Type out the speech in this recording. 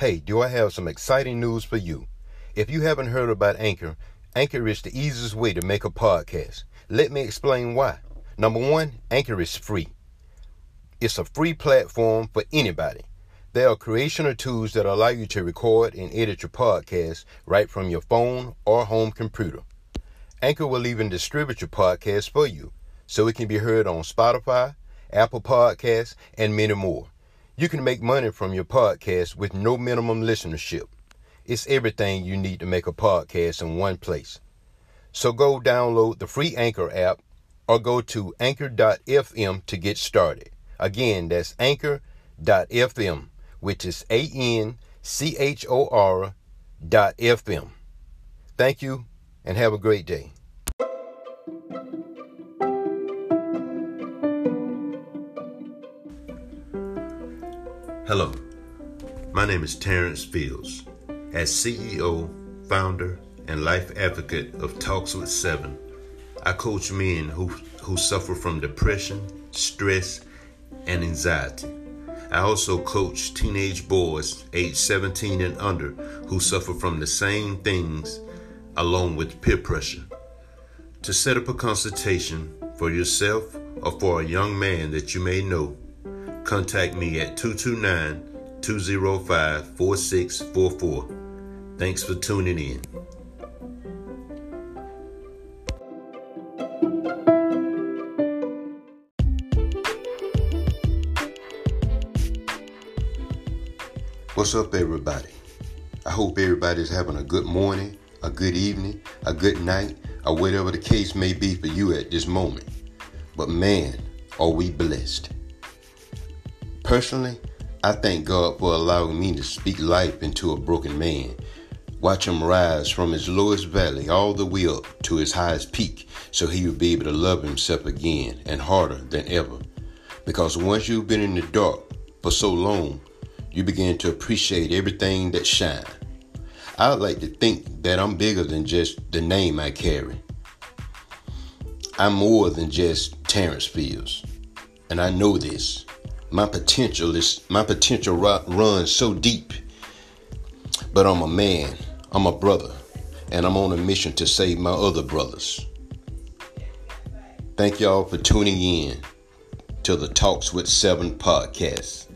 Hey, do I have some exciting news for you? If you haven't heard about Anchor, Anchor is the easiest way to make a podcast. Let me explain why. Number one, Anchor is free. It's a free platform for anybody. There are creational tools that allow you to record and edit your podcast right from your phone or home computer. Anchor will even distribute your podcast for you so it can be heard on Spotify, Apple Podcasts, and many more. You can make money from your podcast with no minimum listenership. It's everything you need to make a podcast in one place. So go download the free Anchor app or go to anchor.fm to get started. Again, that's anchor.fm, which is A N C H O R dot FM. Thank you and have a great day. Hello, my name is Terrence Fields. As CEO, founder, and life advocate of Talks with Seven, I coach men who, who suffer from depression, stress, and anxiety. I also coach teenage boys aged 17 and under who suffer from the same things along with peer pressure. To set up a consultation for yourself or for a young man that you may know, contact me at 229 205 4644. Thanks for tuning in. What's up, everybody? I hope everybody's having a good morning, a good evening, a good night, or whatever the case may be for you at this moment. But man, are we blessed. Personally, I thank God for allowing me to speak life into a broken man. Watch him rise from his lowest valley all the way up to his highest peak so he will be able to love himself again and harder than ever. Because once you've been in the dark for so long, you begin to appreciate everything that shines. I would like to think that I'm bigger than just the name I carry. I'm more than just Terrence Fields. And I know this. My potential is my potential runs so deep. But I'm a man, I'm a brother, and I'm on a mission to save my other brothers. Thank y'all for tuning in to the Talks with Seven podcast.